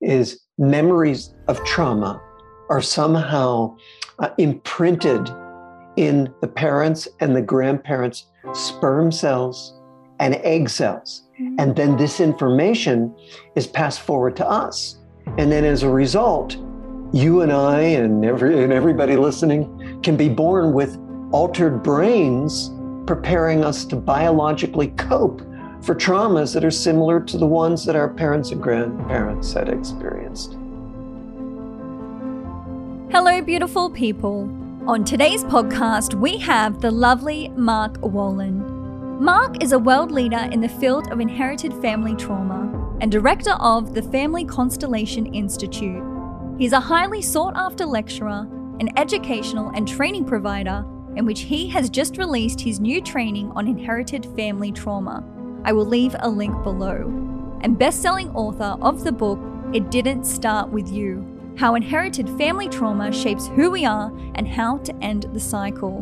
is memories of trauma are somehow uh, imprinted in the parents and the grandparents' sperm cells and egg cells. Mm-hmm. And then this information is passed forward to us. And then as a result, you and I and, every, and everybody listening can be born with altered brains preparing us to biologically cope for traumas that are similar to the ones that our parents and grandparents had experienced. Hello, beautiful people. On today's podcast, we have the lovely Mark Wolynn. Mark is a world leader in the field of inherited family trauma and director of the Family Constellation Institute. He's a highly sought after lecturer, an educational and training provider, in which he has just released his new training on inherited family trauma. I will leave a link below. And best selling author of the book, It Didn't Start With You how inherited family trauma shapes who we are and how to end the cycle.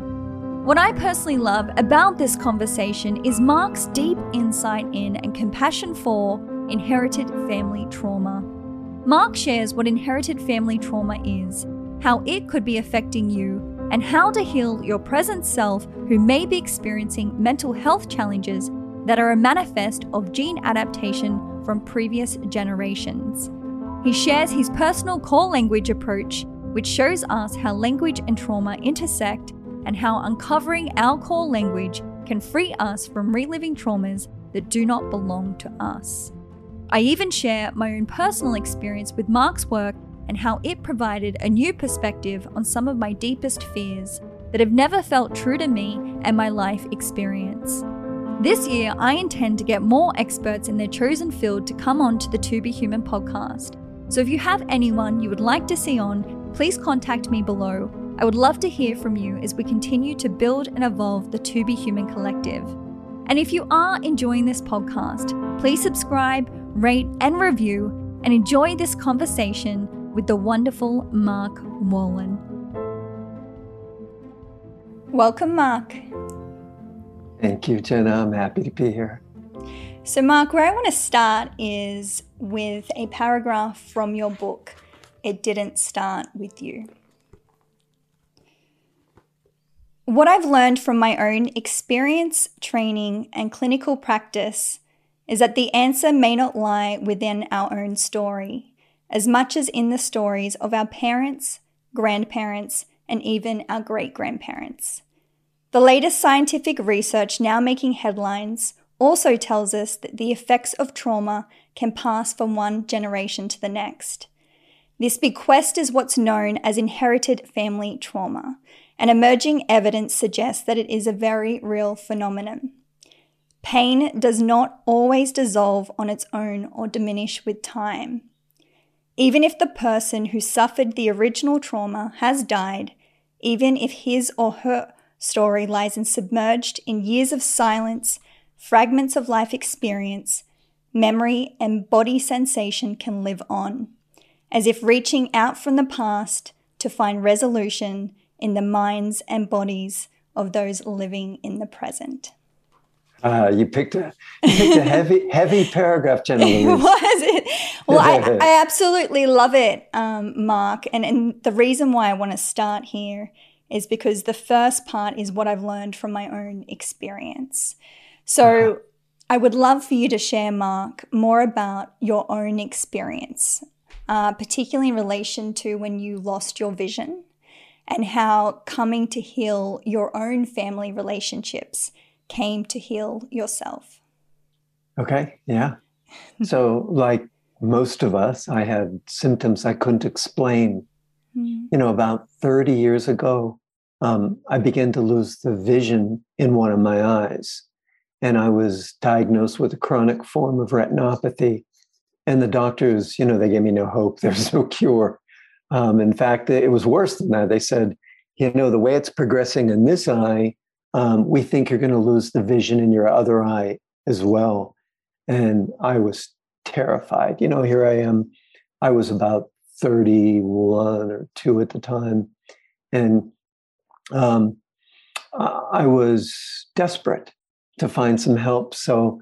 What I personally love about this conversation is Mark's deep insight in and compassion for inherited family trauma. Mark shares what inherited family trauma is, how it could be affecting you, and how to heal your present self who may be experiencing mental health challenges that are a manifest of gene adaptation from previous generations. He shares his personal core language approach, which shows us how language and trauma intersect and how uncovering our core language can free us from reliving traumas that do not belong to us. I even share my own personal experience with Mark's work and how it provided a new perspective on some of my deepest fears that have never felt true to me and my life experience. This year, I intend to get more experts in their chosen field to come on to the To Be Human podcast. So if you have anyone you would like to see on, please contact me below. I would love to hear from you as we continue to build and evolve the To Be Human collective. And if you are enjoying this podcast, please subscribe, rate, and review, and enjoy this conversation with the wonderful Mark Wolynn. Welcome, Mark. Thank you, Jenna. I'm happy to be here. So, Mark, where I want to start is with a paragraph from your book, It Didn't Start With You. What I've learned from my own experience, training, and clinical practice is that the answer may not lie within our own story, as much as in the stories of our parents, grandparents, and even our great grandparents. The latest scientific research now making headlines also tells us that the effects of trauma can pass from one generation to the next. This bequest is what's known as inherited family trauma, and emerging evidence suggests that it is a very real phenomenon. Pain does not always dissolve on its own or diminish with time. Even if the person who suffered the original trauma has died, even if his or her story lies in submerged in years of silence fragments of life experience, memory, and body sensation can live on, as if reaching out from the past to find resolution in the minds and bodies of those living in the present. Uh, you picked a you picked a heavy heavy paragraph, gentlemen. Was it? Well, I, I absolutely love it, um, Mark. And and the reason why I want to start here is because the first part is what I've learned from my own experience. So. I would love for you to share, Mark, more about your own experience, uh, particularly in relation to when you lost your vision and how coming to heal your own family relationships came to heal yourself. Okay, yeah. so, like most of us, I had symptoms I couldn't explain. Mm. You know, about 30 years ago, um, I began to lose the vision in one of my eyes and I was diagnosed with a chronic form of retinopathy. And the doctors, you know, they gave me no hope. There's no cure. Um, in fact, it was worse than that. They said, you know, the way it's progressing in this eye, um, we think you're going to lose the vision in your other eye as well. And I was terrified. You know, here I am. I was about 31 or 2 at the time. And um, I was desperate to find some help. So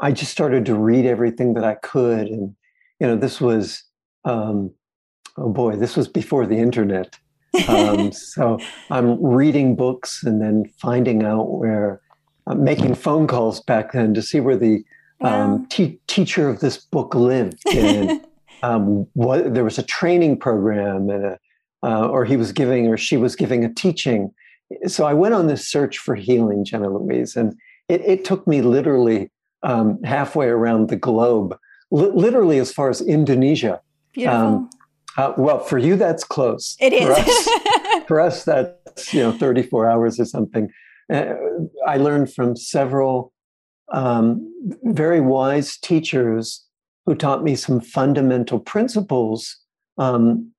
I just started to read everything that I could. And, you know, this was um, oh boy, this was before the internet. Um, so I'm reading books and then finding out where, uh, making phone calls back then to see where the um, te- teacher of this book lived. And um, what, there was a training program and a, uh, or he was giving or she was giving a teaching. So I went on this search for healing, Jenna Louise, and it, it took me literally um, halfway around the globe, li- literally as far as Indonesia. Beautiful. Um, uh, well, for you, that's close. It is. For us, for us that's you know 34 hours or something. Uh, I learned from several um, very wise teachers who taught me some fundamental principles um,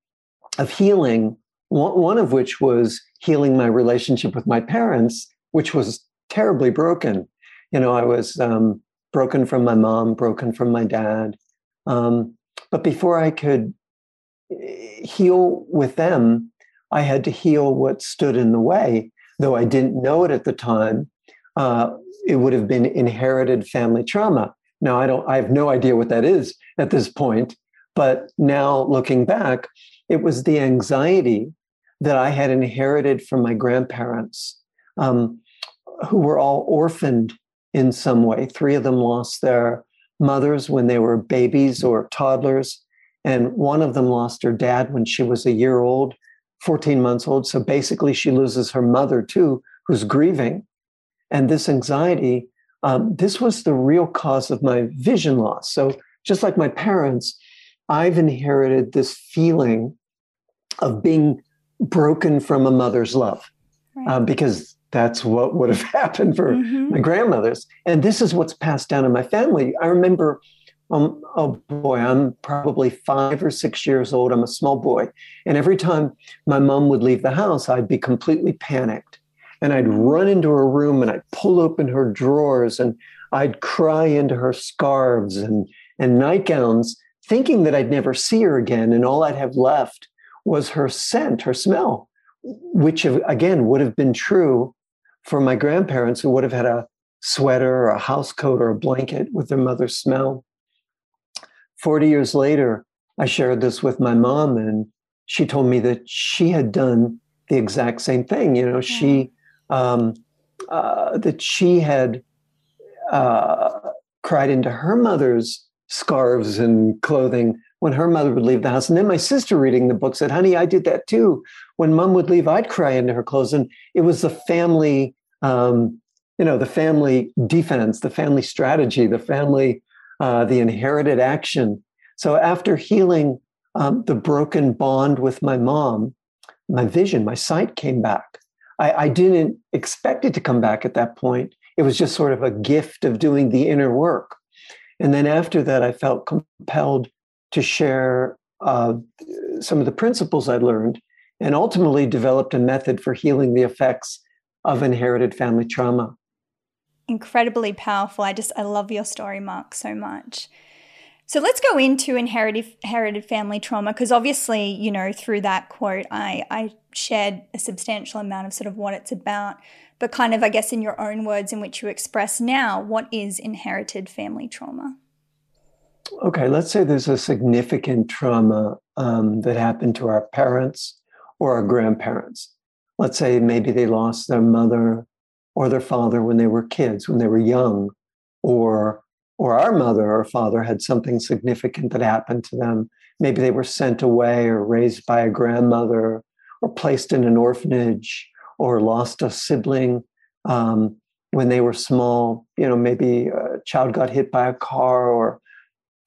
of healing. One, of which was healing my relationship with my parents, which was terribly broken. You know, I was um, broken from my mom, broken from my dad. Um, but before I could eh, heal with them, I had to heal what stood in the way, though I didn't know it at the time. Uh, it would have been inherited family trauma. Now I don't I have no idea what that is at this point, but now looking back, it was the anxiety that I had inherited from my grandparents, um, who were all orphaned in some way. Three of them lost their mothers when they were babies or toddlers, and one of them lost her dad when she was a year old, 14 months old. So basically, she loses her mother too, who's grieving. And this anxiety, um, this was the real cause of my vision loss. So just like my parents, I've inherited this feeling of being broken from a mother's love right. um, because that's what would have happened for mm-hmm. my grandmothers. And this is what's passed down in my family. I remember, um, oh boy, I'm probably five or six years old. I'm a small boy. And every time my mom would leave the house, I'd be completely panicked. And I'd run into her room and I'd pull open her drawers and I'd cry into her scarves and, and nightgowns, thinking that I'd never see her again. And all I'd have left was her scent, her smell, which again would have been true for my grandparents who would have had a sweater or a house coat or a blanket with their mother's smell. 40 years later, I shared this with my mom, and she told me that she had done the exact same thing. You know, she, um, uh, that she had uh, cried into her mother's scarves and clothing when her mother would leave the house. And then my sister reading the book said, honey, I did that too. When mom would leave, I'd cry into her clothes. And it was the family, um, you know, the family defense, the family strategy, the family, uh, the inherited action. So after healing um, the broken bond with my mom, my vision, my sight came back. I, I didn't expect it to come back at that point. It was just sort of a gift of doing the inner work. And then after that, I felt compelled to share uh, some of the principles I learned and ultimately developed a method for healing the effects of inherited family trauma. Incredibly powerful. I just, I love your story, Mark, so much. So let's go into inherited, inherited family trauma because obviously, you know, through that quote, I, I shared a substantial amount of sort of what it's about, but kind of, I guess, in your own words in which you express now, what is inherited family trauma? okay, let's say there's a significant trauma um, that happened to our parents or our grandparents. Let's say maybe they lost their mother or their father when they were kids, when they were young, or or our mother or father had something significant that happened to them. Maybe they were sent away or raised by a grandmother or placed in an orphanage or lost a sibling um, when they were small. You know, maybe a child got hit by a car or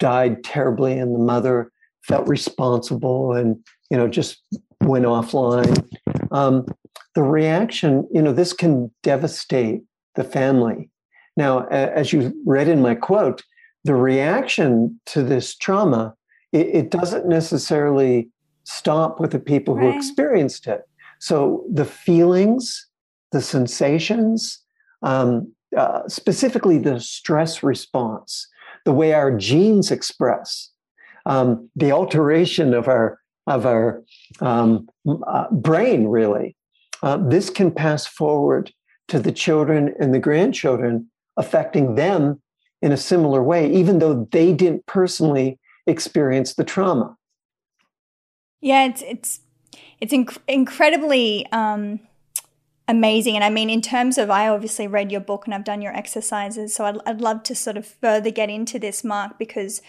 died terribly and the mother felt responsible and you know just went offline um, the reaction you know this can devastate the family now as you read in my quote the reaction to this trauma it, it doesn't necessarily stop with the people right. who experienced it so the feelings the sensations um, uh, specifically the stress response the way our genes express, um, the alteration of our of our um, uh, brain. Really, uh, this can pass forward to the children and the grandchildren, affecting them in a similar way, even though they didn't personally experience the trauma. Yeah, it's it's it's inc- incredibly um, amazing. And I mean, in terms of, I obviously read your book and I've done your exercises, so I'd, I'd love to sort of further get into this, Mark, because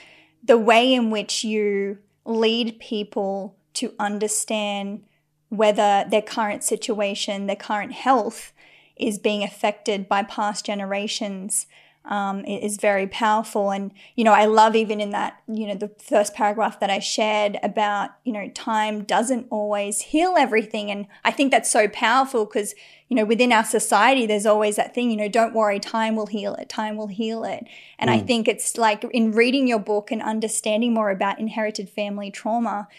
the way in which you lead people to understand whether their current situation, their current health is being affected by past generations um, is very powerful. And, you know, I love even in that, you know, the first paragraph that I shared about, you know, time doesn't always heal everything. And I think that's so powerful because, you know, within our society, there's always that thing, you know, don't worry, time will heal it, time will heal it. And mm. I think it's like in reading your book and understanding more about inherited family trauma,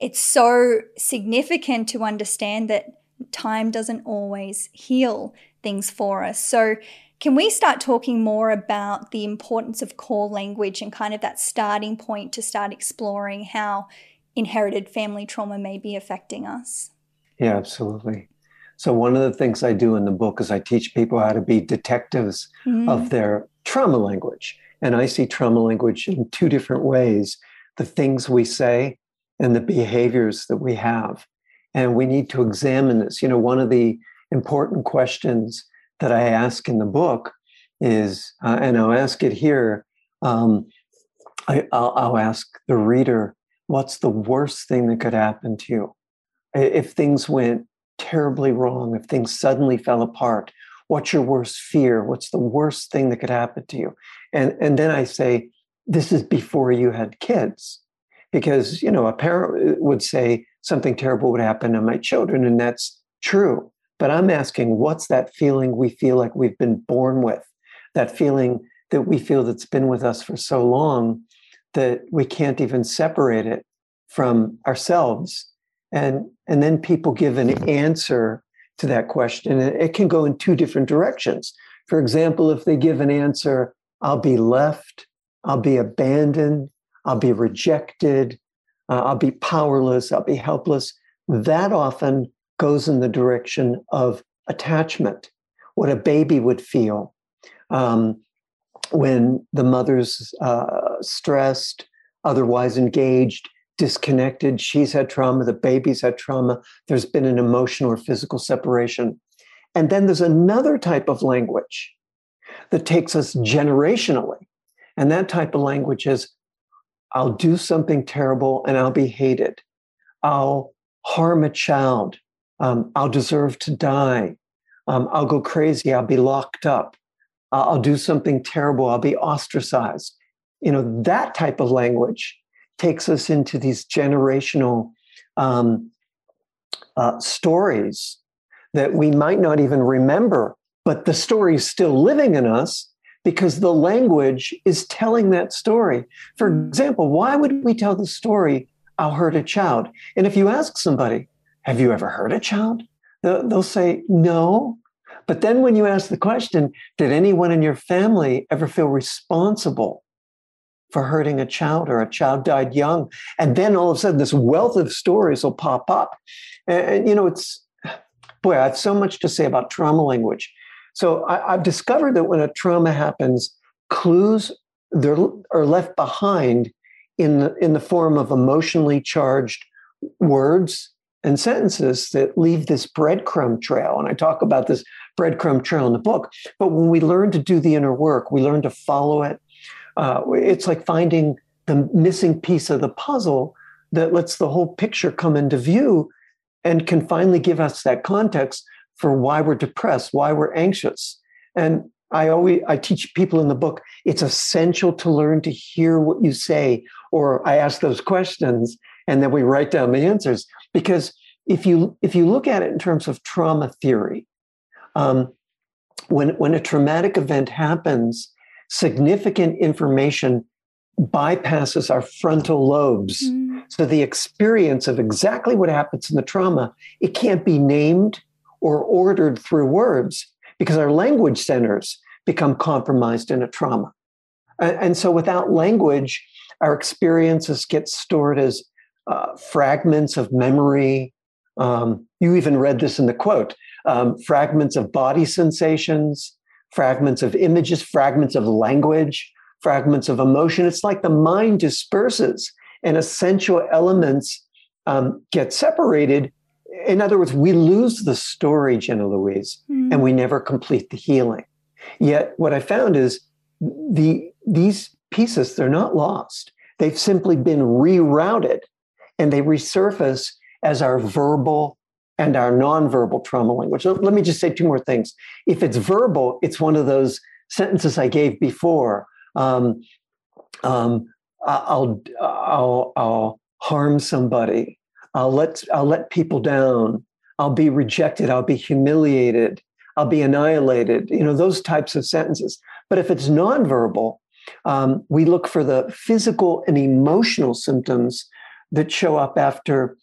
it's so significant to understand that time doesn't always heal things for us. So, can we start talking more about the importance of core language and kind of that starting point to start exploring how inherited family trauma may be affecting us? Yeah, absolutely. So, one of the things I do in the book is I teach people how to be detectives mm. of their trauma language. And I see trauma language in two different ways the things we say and the behaviors that we have. And we need to examine this. You know, one of the important questions that I ask in the book is, uh, and I'll ask it here. Um, I, will ask the reader, what's the worst thing that could happen to you? If things went terribly wrong, if things suddenly fell apart, what's your worst fear? What's the worst thing that could happen to you? And, and then I say, this is before you had kids. Because, you know, a parent would say something terrible would happen to my children, and that's true. But I'm asking, what's that feeling we feel like we've been born with? That feeling that we feel that's been with us for so long that we can't even separate it from ourselves. And, and then people give an answer to that question. It can go in two different directions. For example, if they give an answer, I'll be left, I'll be abandoned, I'll be rejected, uh, I'll be powerless, I'll be helpless. That often goes in the direction of attachment, what a baby would feel um, when the mother's uh, stressed, otherwise engaged, disconnected. She's had trauma, the baby's had trauma. There's been an emotional or physical separation. And then there's another type of language that takes us generationally. And that type of language is I'll do something terrible and I'll be hated. I'll harm a child um, I'll deserve to die. Um, I'll go crazy. I'll be locked up. I'll do something terrible. I'll be ostracized. You know, that type of language takes us into these generational um, uh, stories that we might not even remember, but the story is still living in us because the language is telling that story. For example, why would we tell the story, I'll hurt a child? And if you ask somebody, have you ever hurt a child? They'll say, No. But then when you ask the question, Did anyone in your family ever feel responsible for hurting a child or a child died young? And then all of a sudden, this wealth of stories will pop up. And, you know, it's, boy, I have so much to say about trauma language. So I, I've discovered that when a trauma happens, clues are left behind in the, in the form of emotionally charged words and sentences that leave this breadcrumb trail. And I talk about this breadcrumb trail in the book. But when we learn to do the inner work, we learn to follow it. Uh, it's like finding the missing piece of the puzzle that lets the whole picture come into view and can finally give us that context for why we're depressed, why we're anxious. And I always I teach people in the book it's essential to learn to hear what you say or I ask those questions and then we write down the answers because if you if you look at it in terms of trauma theory um, when when a traumatic event happens significant information bypasses our frontal lobes mm. so the experience of exactly what happens in the trauma it can't be named or ordered through words because our language centers become compromised in a trauma and, and so without language our experiences get stored as uh, fragments of memory. Um, you even read this in the quote um, fragments of body sensations, fragments of images, fragments of language, fragments of emotion. It's like the mind disperses and essential elements um, get separated, in other words, we lose the story, Jenna Louise, mm. and we never complete the healing. Yet, what I found is the these pieces they're not lost. They've simply been rerouted, and they resurface as our verbal and our nonverbal trauma language. Let me just say two more things. If it's verbal, it's one of those sentences I gave before. Um, um, I'll, I'll, I'll harm somebody. I'll let, I'll let people down. I'll be rejected. I'll be humiliated. I'll be annihilated. You know, those types of sentences. But if it's nonverbal, um, we look for the physical and emotional symptoms that show up after,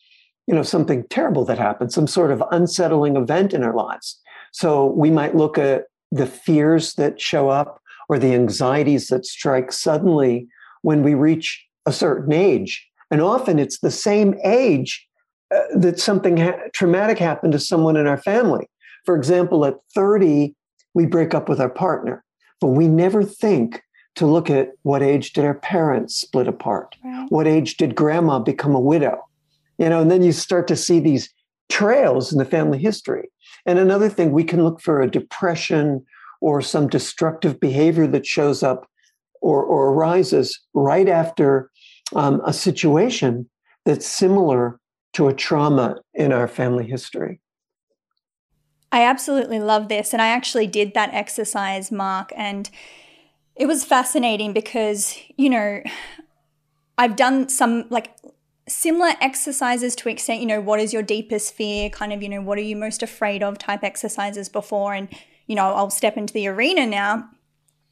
you know, something terrible that happens, some sort of unsettling event in our lives. So we might look at the fears that show up or the anxieties that strike suddenly when we reach a certain age. And often it's the same age uh, that something ha- traumatic happened to someone in our family. For example, at 30, we break up with our partner, but we never think to look at what age did our parents split apart? Right. What age did grandma become a widow? You know, and then you start to see these trails in the family history. And another thing, we can look for a depression or some destructive behavior that shows up or, or arises right after um, a situation that's similar to a trauma in our family history. I absolutely love this. And I actually did that exercise, Mark, and it was fascinating because, you know, I've done some like similar exercises to extent, you know, what is your deepest fear, kind of, you know, what are you most afraid of type exercises before. And, you know, I'll step into the arena now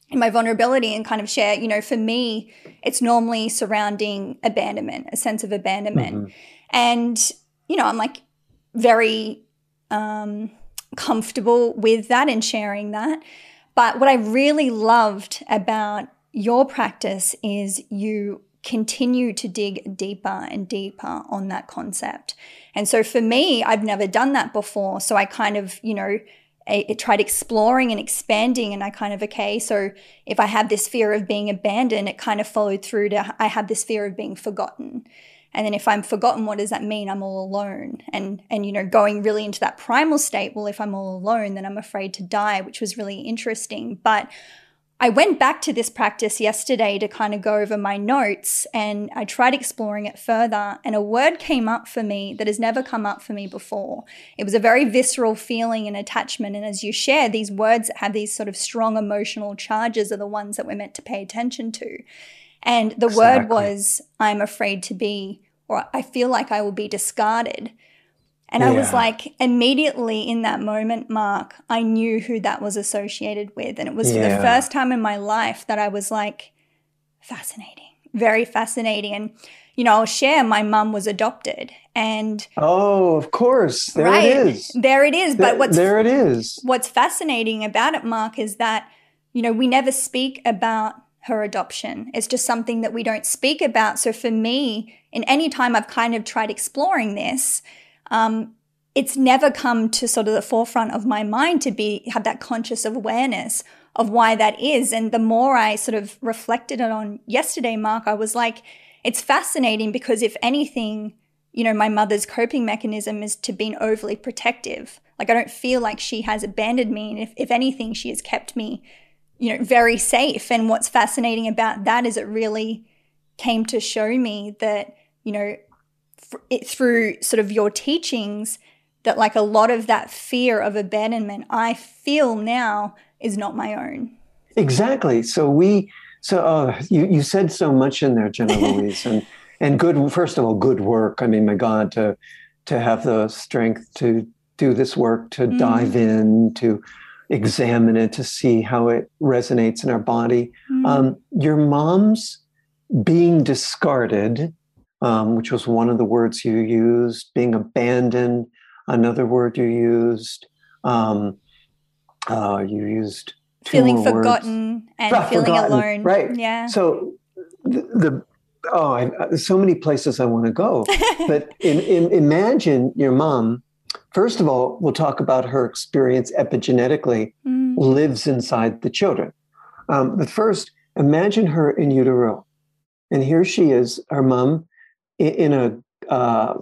in my vulnerability and kind of share, you know, for me, it's normally surrounding abandonment, a sense of abandonment. Mm-hmm. And, you know, I'm like very um, comfortable with that and sharing that. But what I really loved about your practice is you continue to dig deeper and deeper on that concept. And so for me, I've never done that before. So I kind of, you know, I, tried exploring and expanding and I kind of, okay, so if I have this fear of being abandoned, it kind of followed through to I have this fear of being forgotten. And then if I'm forgotten, what does that mean? I'm all alone. And and you know, going really into that primal state, well, if I'm all alone, then I'm afraid to die, which was really interesting. But I went back to this practice yesterday to kind of go over my notes and I tried exploring it further. And a word came up for me that has never come up for me before. It was a very visceral feeling and attachment. And as you share, these words that have these sort of strong emotional charges are the ones that we're meant to pay attention to. And the exactly. word was, I'm afraid to be, or I feel like I will be discarded. And yeah. I was like, immediately in that moment, Mark, I knew who that was associated with. And it was yeah. the first time in my life that I was like, fascinating, very fascinating. And, you know, I'll share my mum was adopted. And oh, of course. There right, it is. There it is. But what's there it is. What's fascinating about it, Mark, is that, you know, we never speak about her adoption. It's just something that we don't speak about. So for me, in any time I've kind of tried exploring this, um, it's never come to sort of the forefront of my mind to be have that conscious awareness of why that is. And the more I sort of reflected on yesterday, Mark, I was like, it's fascinating because if anything, you know, my mother's coping mechanism is to being overly protective. Like I don't feel like she has abandoned me. And if, if anything, she has kept me, you know, very safe. And what's fascinating about that is it really came to show me that, you know, it, through sort of your teachings that like a lot of that fear of abandonment I feel now is not my own. Exactly. So we so uh, you you said so much in there, Jenna Louise, and and good. First of all, good work. I mean, my God, to to have the strength to do this work, to mm. dive in, to examine it, to see how it resonates in our body. Mm. Um, your mom's being discarded um, which was one of the words you used, being abandoned, another word you used. Um, uh, you used feeling forgotten words. and ah, feeling forgotten. alone. Right. Yeah. So the, the oh, I, so many places I want to go. but in, in, imagine your mom. First of all, we'll talk about her experience epigenetically mm. lives inside the children. Um, but first, imagine her in utero. And here she is, her mom in a uh,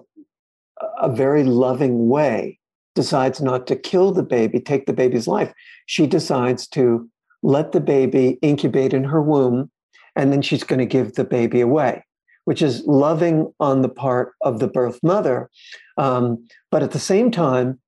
a very loving way, decides not to kill the baby, take the baby's life. She decides to let the baby incubate in her womb, and then she's going to give the baby away, which is loving on the part of the birth mother. Um, but at the same time,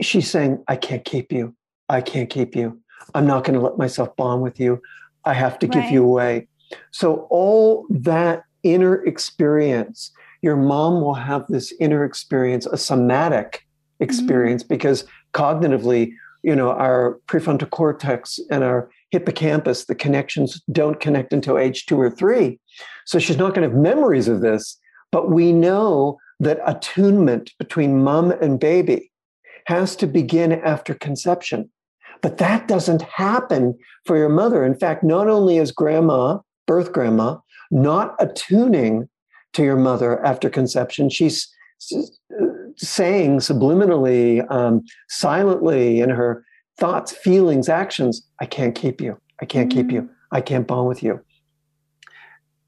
she's saying, I can't keep you. I can't keep you. I'm not going to let myself bond with you. I have to right. give you away. So, all that inner experience, your mom will have this inner experience, a somatic experience, mm-hmm. because cognitively, you know, our prefrontal cortex and our hippocampus, the connections don't connect until age two or three. So, she's not going to have memories of this, but we know that attunement between mom and baby has to begin after conception. But that doesn't happen for your mother. In fact, not only is grandma, birth grandma, not attuning to your mother after conception, she's saying subliminally, um, silently in her thoughts, feelings, actions, I can't keep you. I can't mm-hmm. keep you. I can't bond with you.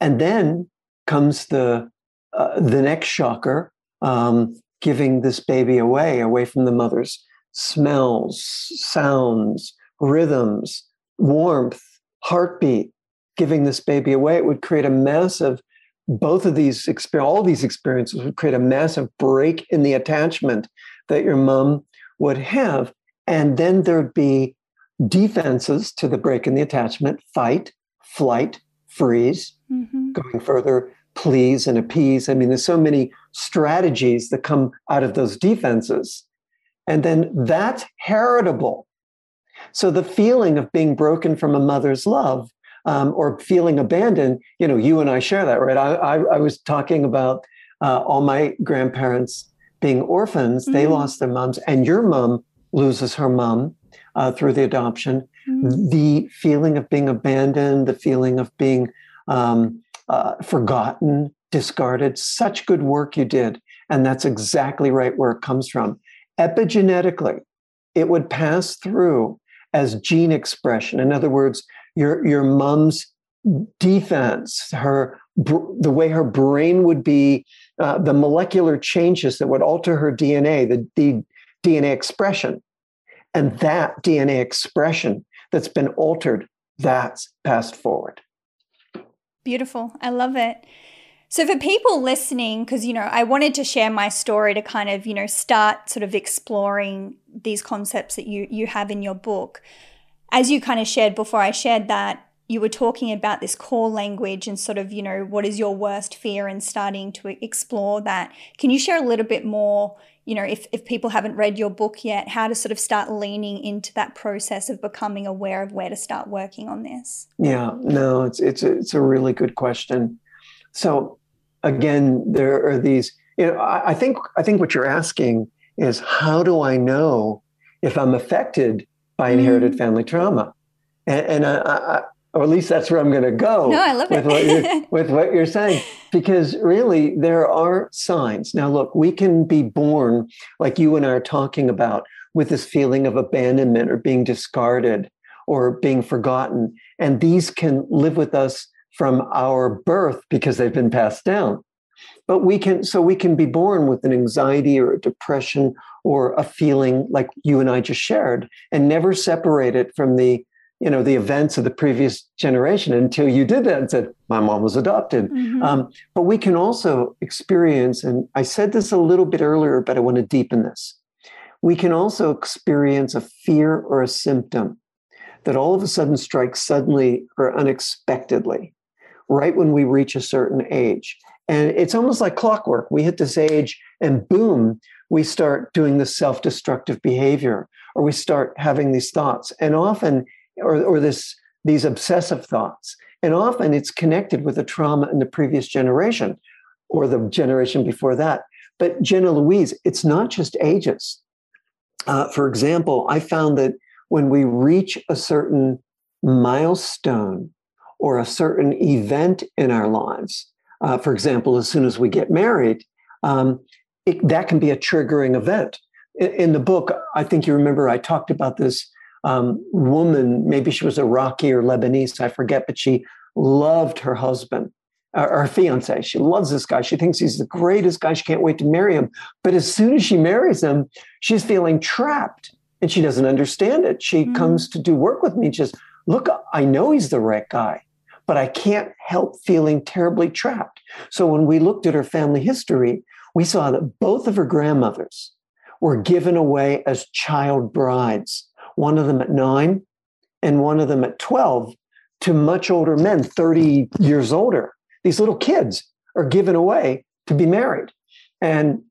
And then comes the uh, the next shocker, um, giving this baby away, away from the mother's smells, sounds, rhythms, warmth, heartbeat, giving this baby away, it would create a massive, both of these experiences, all these experiences would create a massive break in the attachment that your mom would have. And then there'd be defenses to the break in the attachment fight, flight, freeze, mm-hmm. going further, please and appease. I mean, there's so many strategies that come out of those defenses. And then that's heritable. So the feeling of being broken from a mother's love um, or feeling abandoned, you know, you and I share that, right? I, I, I was talking about uh, all my grandparents being orphans. Mm-hmm. They lost their moms, and your mom loses her mom uh, through the adoption. Mm-hmm. The feeling of being abandoned, the feeling of being um, uh, forgotten, discarded. Such good work you did. And that's exactly right where it comes from epigenetically, it would pass through as gene expression. In other words, your, your mom's defense, her the way her brain would be, uh, the molecular changes that would alter her DNA, the, the DNA expression, and that DNA expression that's been altered, that's passed forward. Beautiful. I love it. So, for people listening, because, you know, I wanted to share my story to kind of, you know, start sort of exploring these concepts that you, you have in your book. As you kind of shared before I shared that, you were talking about this core language and sort of, you know, what is your worst fear and starting to explore that. Can you share a little bit more, you know, if, if people haven't read your book yet, how to sort of start leaning into that process of becoming aware of where to start working on this? Yeah, no, it's, it's, a, it's a really good question. So again, there are these, you know, I, I think I think what you're asking is how do I know if I'm affected by inherited mm. family trauma? And, and I, I, or at least that's where I'm going to go. No, I love with it. what you're, with what you're saying, because really there are signs. Now, look, we can be born like you and I are talking about with this feeling of abandonment or being discarded or being forgotten, and these can live with us from our birth because they've been passed down. But we can, so we can be born with an anxiety or a depression or a feeling like you and I just shared and never separate it from the, you know, the events of the previous generation until you did that and said, my mom was adopted. Mm-hmm. Um, but we can also experience, and I said this a little bit earlier, but I want to deepen this. We can also experience a fear or a symptom that all of a sudden strikes suddenly or unexpectedly right when we reach a certain age. And it's almost like clockwork. We hit this age and boom, we start doing this self destructive behavior or we start having these thoughts. And often, or, or this, these obsessive thoughts. And often it's connected with a trauma in the previous generation or the generation before that. But Jenna Louise, it's not just ages. Uh, for example, I found that when we reach a certain milestone or a certain event in our lives. Uh, for example, as soon as we get married, um, it, that can be a triggering event. In, in, the book, I think you remember I talked about this um, woman, maybe she was Iraqi or Lebanese, I forget, but she loved her husband. her fiance. She loves this guy. She thinks he's the greatest guy. She can't wait to marry him. But as soon as she marries him, she's feeling trapped and she doesn't understand it. She mm. comes to do work with me, just look, I know he's the right guy, but I can't help feeling terribly trapped. So when we looked at her family history, we saw that both of her grandmothers were given away as child brides, one of them at nine and one of them at 12 to much older men, 30 years older. These little kids are given away to be married. And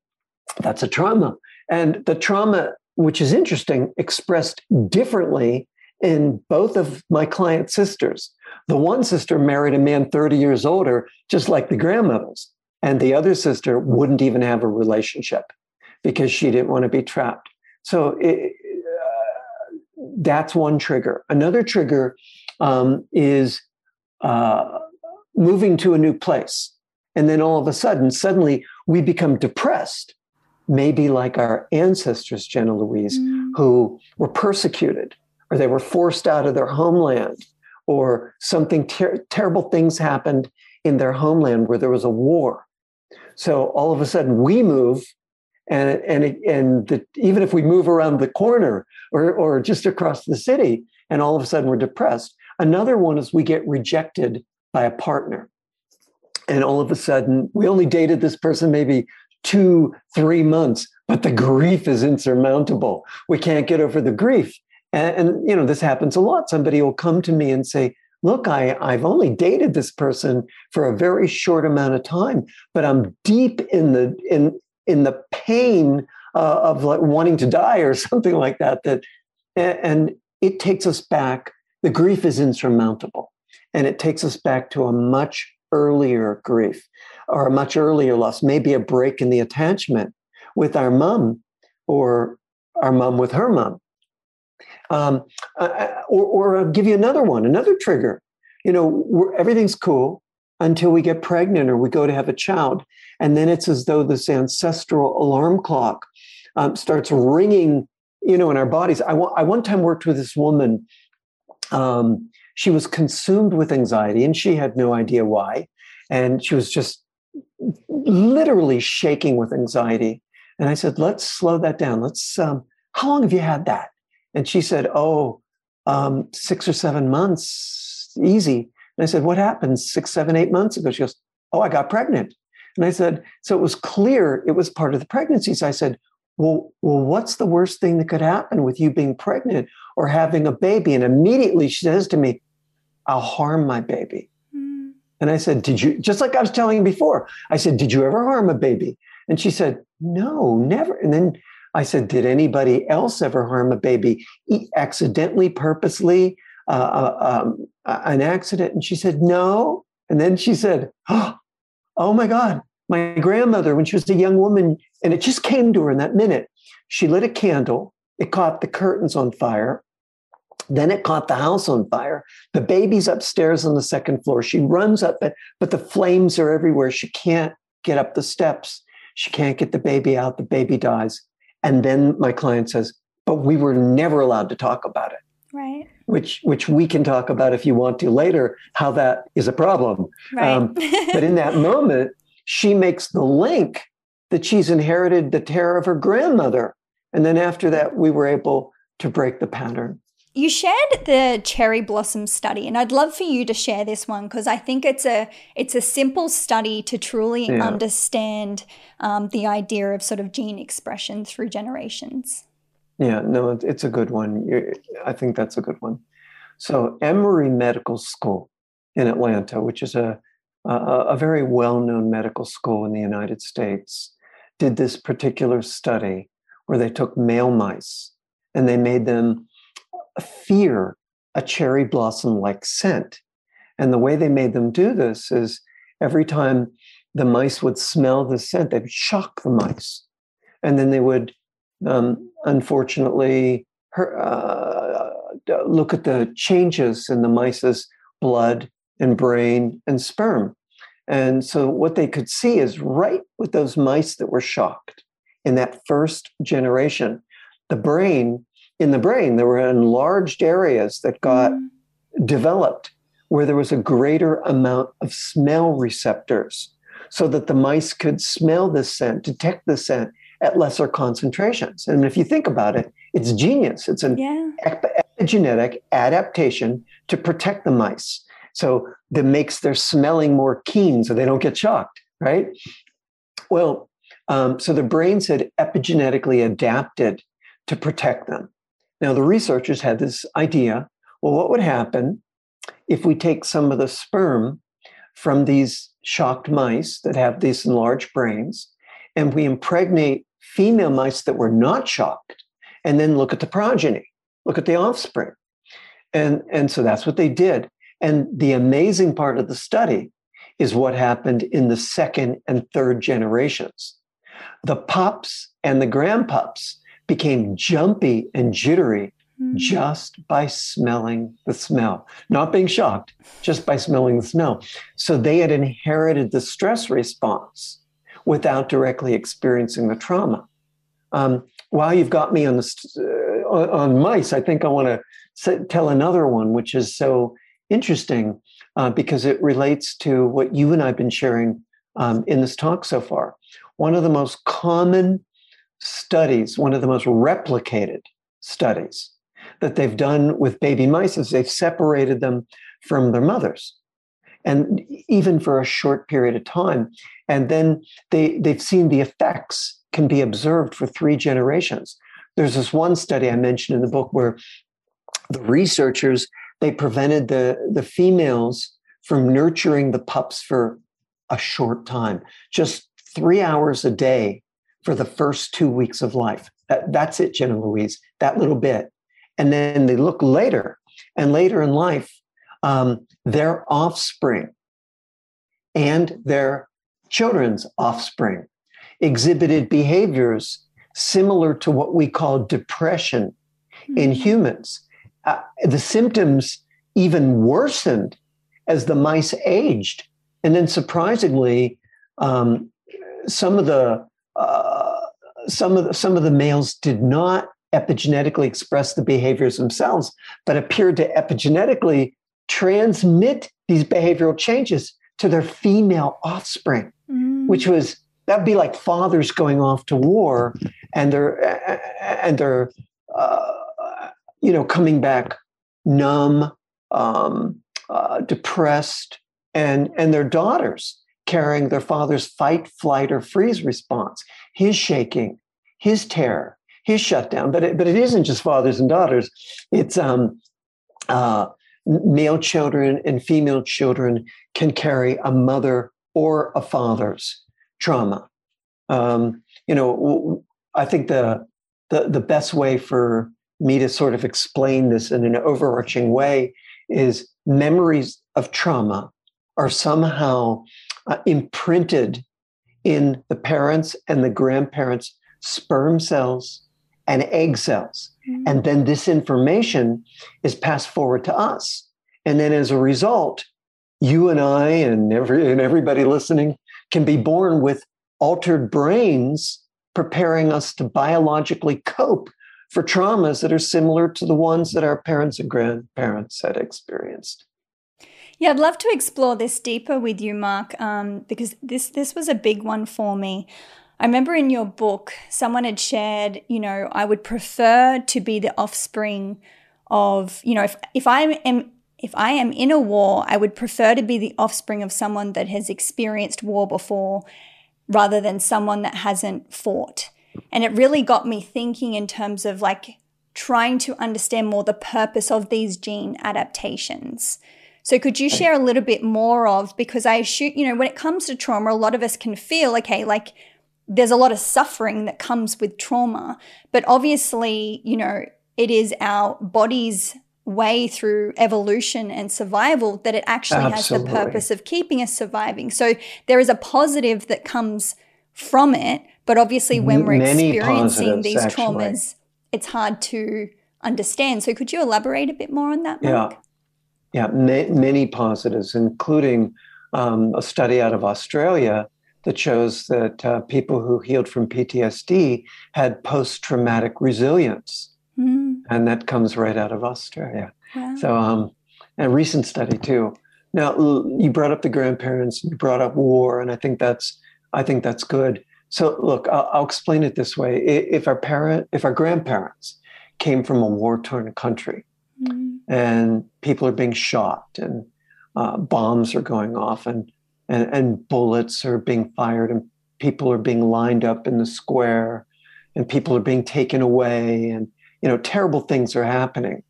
that's a trauma. And the trauma, which is interesting, expressed differently in both of my client sisters. The one sister married a man 30 years older, just like the grandmothers. And the other sister wouldn't even have a relationship because she didn't want to be trapped. So it, that's one trigger. Another trigger um, is uh, moving to a new place. And then all of a sudden, suddenly we become depressed, maybe like our ancestors, Jenna Louise, mm. who were persecuted or they were forced out of their homeland or something ter- terrible things happened in their homeland where there was a war. So all of a sudden we move and and and the, even if we move around the corner or or just across the city and all of a sudden we're depressed another one is we get rejected by a partner. And all of a sudden we only dated this person maybe two three months but the grief is insurmountable. We can't get over the grief. And, and you know this happens a lot. Somebody will come to me and say look I, i've only dated this person for a very short amount of time but i'm deep in the in in the pain uh, of like wanting to die or something like that that and it takes us back the grief is insurmountable. And it takes us back to a much earlier grief or a much earlier loss maybe a break in the attachment with our mom or our mom with her mom um, uh, uh or, or I'll give you another one another trigger. You know everything's cool until we get pregnant or we go to have a child. And then it's as though this ancestral alarm clock um, starts ringing, you know, in our bodies. I, I one time worked with this woman. Um, she was consumed with anxiety and she had no idea why. And she was just literally shaking with anxiety. And I said, let's slow that down. Let's, um, how long have you had that? And she said, oh, um, six or seven months, easy. And I said, What happened six, seven, eight months ago? She goes, Oh, I got pregnant. And I said, So it was clear it was part of the pregnancy. So I said, well, well, what's the worst thing that could happen with you being pregnant or having a baby? And immediately she says to me, I'll harm my baby. Mm. And I said, Did you, just like I was telling you before, I said, Did you ever harm a baby? And she said, No, never. And then I said, Did anybody else ever harm a baby accidentally, purposely? Uh, uh, um, an accident? And she said, No. And then she said, Oh my God, my grandmother, when she was a young woman, and it just came to her in that minute. She lit a candle, it caught the curtains on fire. Then it caught the house on fire. The baby's upstairs on the second floor. She runs up, but, but the flames are everywhere. She can't get up the steps. She can't get the baby out. The baby dies. And then my client says, But we were never allowed to talk about it. Right which which we can talk about if you want to later, how that is a problem. Right. Um, but in that moment, she makes the link that she's inherited the terror of her grandmother, and then after that, we were able to break the pattern. You shared the cherry blossom study, and I'd love for you to share this one because I think it's a it's a simple study to truly yeah. understand um, the idea of sort of gene expression through generations. Yeah, no, it's a good one. I think that's a good one. So, Emory Medical School in Atlanta, which is a, a, a very well known medical school in the United States, did this particular study where they took male mice and they made them fear a cherry blossom like scent. And the way they made them do this is every time the mice would smell the scent, they would shock the mice. And then they would um, unfortunately, her, uh, look at the changes in the mice's blood and brain and sperm. And so, what they could see is right with those mice that were shocked in that first generation, the brain, in the brain, there were enlarged areas that got mm. developed where there was a greater amount of smell receptors so that the mice could smell the scent, detect the scent at lesser concentrations. And if you think about it, it's genius. It's an yeah. epigenetic adaptation to protect the mice. So that makes their smelling more keen so they don't get shocked, right? Well, um, so the brains had epigenetically adapted to protect them. Now, the researchers had this idea well, what would happen if we take some of the sperm from these shocked mice that have these enlarged brains and we impregnate female mice that were not shocked and then look at the progeny, look at the offspring? And, and so that's what they did. And the amazing part of the study is what happened in the second and third generations. The pups and the grandpups became jumpy and jittery mm. just by smelling the smell, not being shocked, just by smelling the smell. So they had inherited the stress response without directly experiencing the trauma. Um, while you've got me on the uh, on mice, I think I want to tell another one, which is so interesting uh, because it relates to what you and I've been sharing um, in this talk so far. One of the most common studies, one of the most replicated studies that they've done with baby mice is they've separated them from their mothers and even for a short period of time and then they they've seen the effects can be observed for three generations there's this one study i mentioned in the book where the researchers they prevented the the females from nurturing the pups for a short time just three hours a day for the first two weeks of life. That, that's it, Jenna Louise, that little bit. And then they look later, and later in life, um, their offspring and their children's offspring exhibited behaviors similar to what we call depression mm-hmm. in humans. Uh, the symptoms even worsened as the mice aged. And then surprisingly, um, some of the uh, some of the, some of the males did not epigenetically express the behaviors themselves, but appeared to epigenetically transmit these behavioral changes to their female offspring, mm. which was that'd be like fathers going off to war and they're and they're uh, you know coming back numb, um, uh, depressed, and and their daughters carrying their father's fight, flight, or freeze response, his shaking, his terror, his shutdown. But it, but it isn't just fathers and daughters. It's um, uh, male children and female children can carry a mother or a father's trauma. Um, you know, I think the, the the best way for me to sort of explain this in an overarching way is memories of trauma are somehow uh, imprinted in the parents and the grandparents' sperm cells and egg cells. Mm-hmm. And then this information is passed forward to us. And then as a result, you and I and, every, and everybody listening can be born with altered brains preparing us to biologically cope for traumas that are similar to the ones that our parents and grandparents had experienced. Yeah, I'd love to explore this deeper with you, Mark, um, because this this was a big one for me. I remember in your book, someone had shared, you know, I would prefer to be the offspring of, you know, if if I am if I am in a war, I would prefer to be the offspring of someone that has experienced war before rather than someone that hasn't fought. And it really got me thinking in terms of like trying to understand more the purpose of these gene adaptations. So could you share a little bit more of because I assume, you know, when it comes to trauma, a lot of us can feel okay, like there's a lot of suffering that comes with trauma, but obviously, you know, it is our body's way through evolution and survival that it actually Absolutely. has the purpose of keeping us surviving. So there is a positive that comes from it, but obviously when we're Many experiencing these actually. traumas, it's hard to understand. So could you elaborate a bit more on that, Mark? Yeah. Yeah, ma- many positives, including um, a study out of Australia that shows that uh, people who healed from PTSD had post traumatic resilience. Mm. And that comes right out of Australia. Wow. So, um, a recent study too. Now you brought up the grandparents, you brought up war, and I think that's I think that's good. So look, I'll, I'll explain it this way: if our parent, if our grandparents came from a war-torn country, mm-hmm. and people are being shot, and uh, bombs are going off, and, and and bullets are being fired, and people are being lined up in the square, and people are being taken away, and you know terrible things are happening.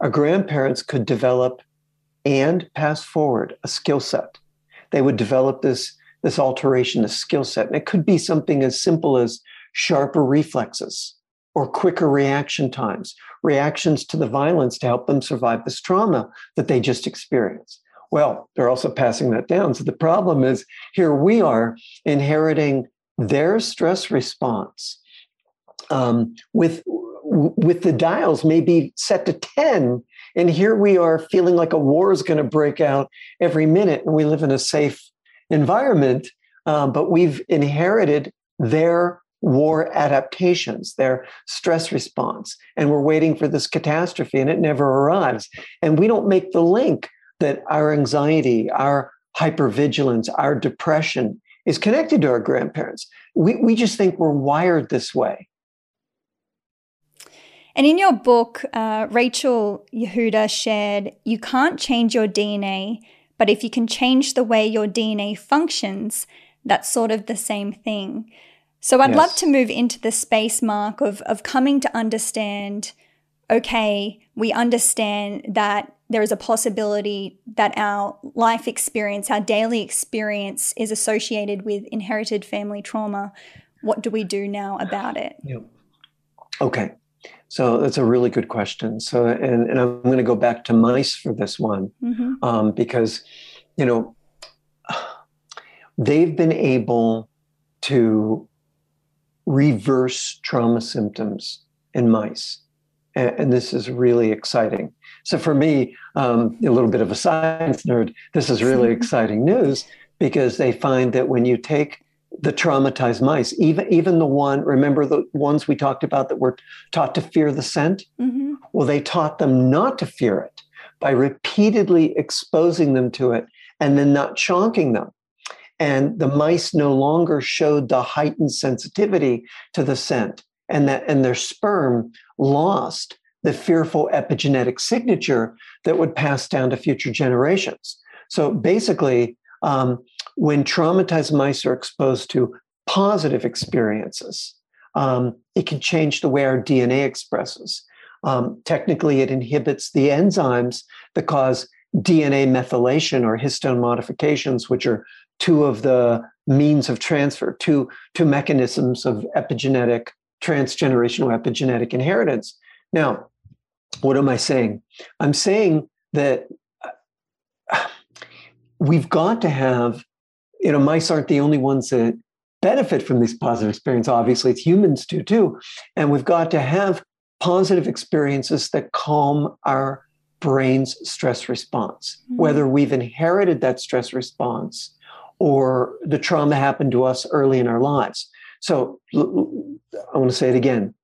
Our grandparents could develop and pass forward a skill set. They would develop this, this alteration, this skill set. And it could be something as simple as sharper reflexes or quicker reaction times, reactions to the violence to help them survive this trauma that they just experienced. Well, they're also passing that down. So the problem is here we are inheriting their stress response um, with with the dials maybe set to 10 and here we are feeling like a war is going to break out every minute, and we live in a safe environment, um, but we've inherited their war adaptations, their stress response, and we're waiting for this catastrophe, and it never arrives. And we don't make the link that our anxiety, our hypervigilance, our depression is connected to our grandparents. We, we just think we're wired this way. And in your book, uh, Rachel Yehuda shared, you can't change your DNA, but if you can change the way your DNA functions, that's sort of the same thing. So I'd yes. love to move into the space mark of, of coming to understand okay, we understand that there is a possibility that our life experience, our daily experience, is associated with inherited family trauma. What do we do now about it? Yeah. Okay. So that's a really good question. So, and, and I'm going to go back to mice for this one mm-hmm. um, because, you know, they've been able to reverse trauma symptoms in mice. And, and this is really exciting. So, for me, um, a little bit of a science nerd, this is really exciting news because they find that when you take the traumatized mice, even even the one, remember the ones we talked about that were taught to fear the scent? Mm-hmm. Well, they taught them not to fear it by repeatedly exposing them to it and then not chonking them. And the mice no longer showed the heightened sensitivity to the scent, and that and their sperm lost the fearful epigenetic signature that would pass down to future generations. So basically, um, when traumatized mice are exposed to positive experiences, um, it can change the way our DNA expresses. Um, technically, it inhibits the enzymes that cause DNA methylation or histone modifications, which are two of the means of transfer, two, two mechanisms of epigenetic, transgenerational epigenetic inheritance. Now, what am I saying? I'm saying that uh, we've got to have you know, mice aren't the only ones that benefit from these positive experiences. Obviously, it's humans do too. And we've got to have positive experiences that calm our brain's stress response, mm-hmm. whether we've inherited that stress response or the trauma happened to us early in our lives. So I want to say it again.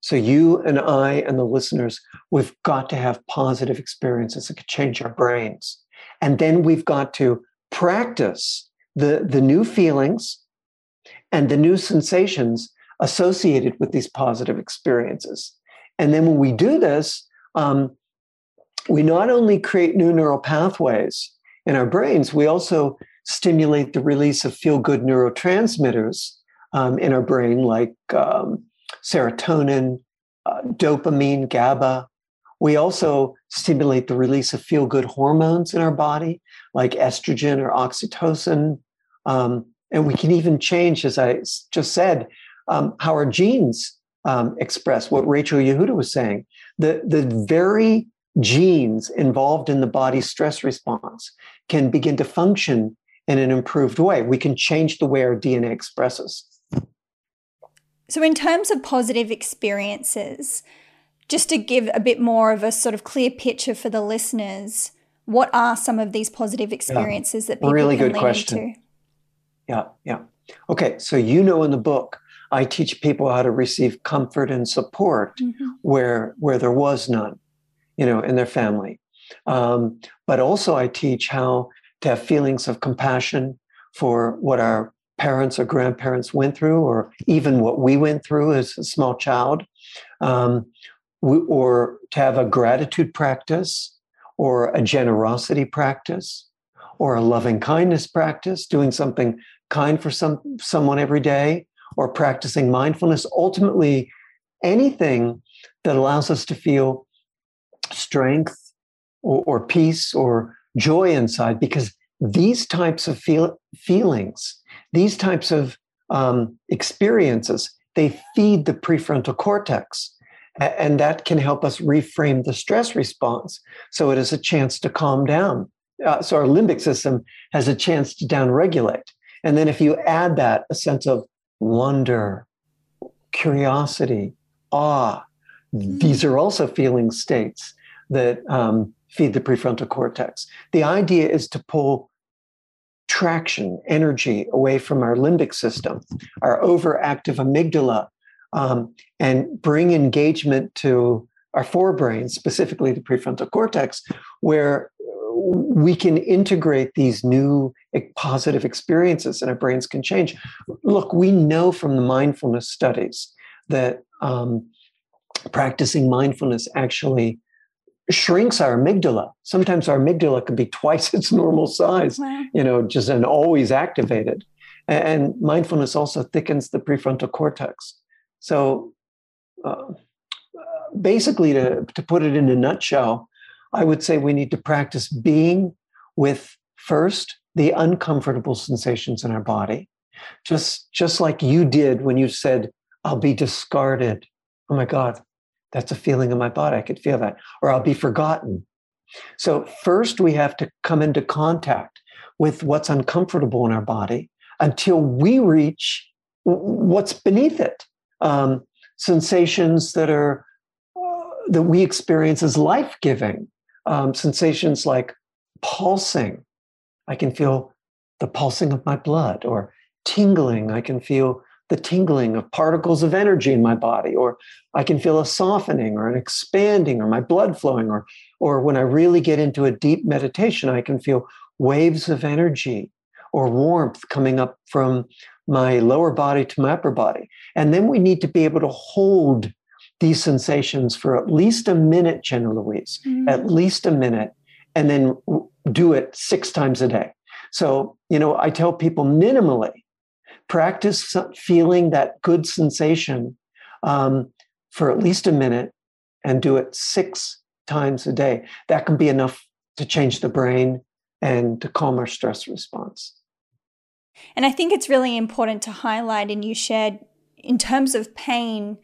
So you and I and the listeners, we've got to have positive experiences that could change our brains. And then we've got to practice the, the new feelings and the new sensations associated with these positive experiences. And then when we do this, um, we not only create new neural pathways in our brains, we also stimulate the release of feel good neurotransmitters um, in our brain, like um, serotonin, uh, dopamine, GABA. We also stimulate the release of feel good hormones in our body, like estrogen or oxytocin. Um, and we can even change, as I just said, um, how our genes um, express what Rachel Yehuda was saying. The, the very genes involved in the body's stress response can begin to function in an improved way. We can change the way our DNA expresses. So, in terms of positive experiences, just to give a bit more of a sort of clear picture for the listeners, what are some of these positive experiences yeah. that people really can good question. into? Yeah, yeah. Okay, so you know in the book, I teach people how to receive comfort and support mm-hmm. where where there was none, you know, in their family. Um, but also, I teach how to have feelings of compassion for what our parents or grandparents went through, or even what we went through as a small child, um, or to have a gratitude practice, or a generosity practice, or a loving kindness practice, doing something kind for some someone every day, or practicing mindfulness. Ultimately, anything that allows us to feel strength or, or peace or joy inside, because these types of feel, feelings, these types of um, experiences, they feed the prefrontal cortex. And that can help us reframe the stress response so it is a chance to calm down. Uh, so our limbic system has a chance to downregulate. And then if you add that, a sense of wonder, curiosity, awe, these are also feeling states that um, feed the prefrontal cortex. The idea is to pull traction, energy away from our limbic system, our overactive amygdala, um, and bring engagement to our forebrain, specifically the prefrontal cortex, where we can integrate these new positive experiences and our brains can change. Look, we know from the mindfulness studies that um, practicing mindfulness actually shrinks our amygdala. Sometimes our amygdala can be twice its normal size, wow. you know, just and always activated. And mindfulness also thickens the prefrontal cortex. So, uh, basically, to, to put it in a nutshell, I would say we need to practice being with first the uncomfortable sensations in our body, just just like you did when you said, "I'll be discarded." Oh my God, that's a feeling in my body. I could feel that. Or I'll be forgotten. So, first, we have to come into contact with what's uncomfortable in our body until we reach what's beneath it. Um, sensations that are uh, that we experience as life giving, um, sensations like pulsing. I can feel the pulsing of my blood, or tingling. I can feel the tingling of particles of energy in my body, or I can feel a softening or an expanding or my blood flowing, or, or when I really get into a deep meditation, I can feel waves of energy or warmth coming up from my lower body to my upper body. And then we need to be able to hold these sensations for at least a minute, Jenna Louise, mm-hmm. at least a minute, and then do it six times a day. So, you know, I tell people minimally practice feeling that good sensation um, for at least a minute and do it six times a day. That can be enough to change the brain and to calm our stress response. And I think it's really important to highlight, and you shared in terms of pain,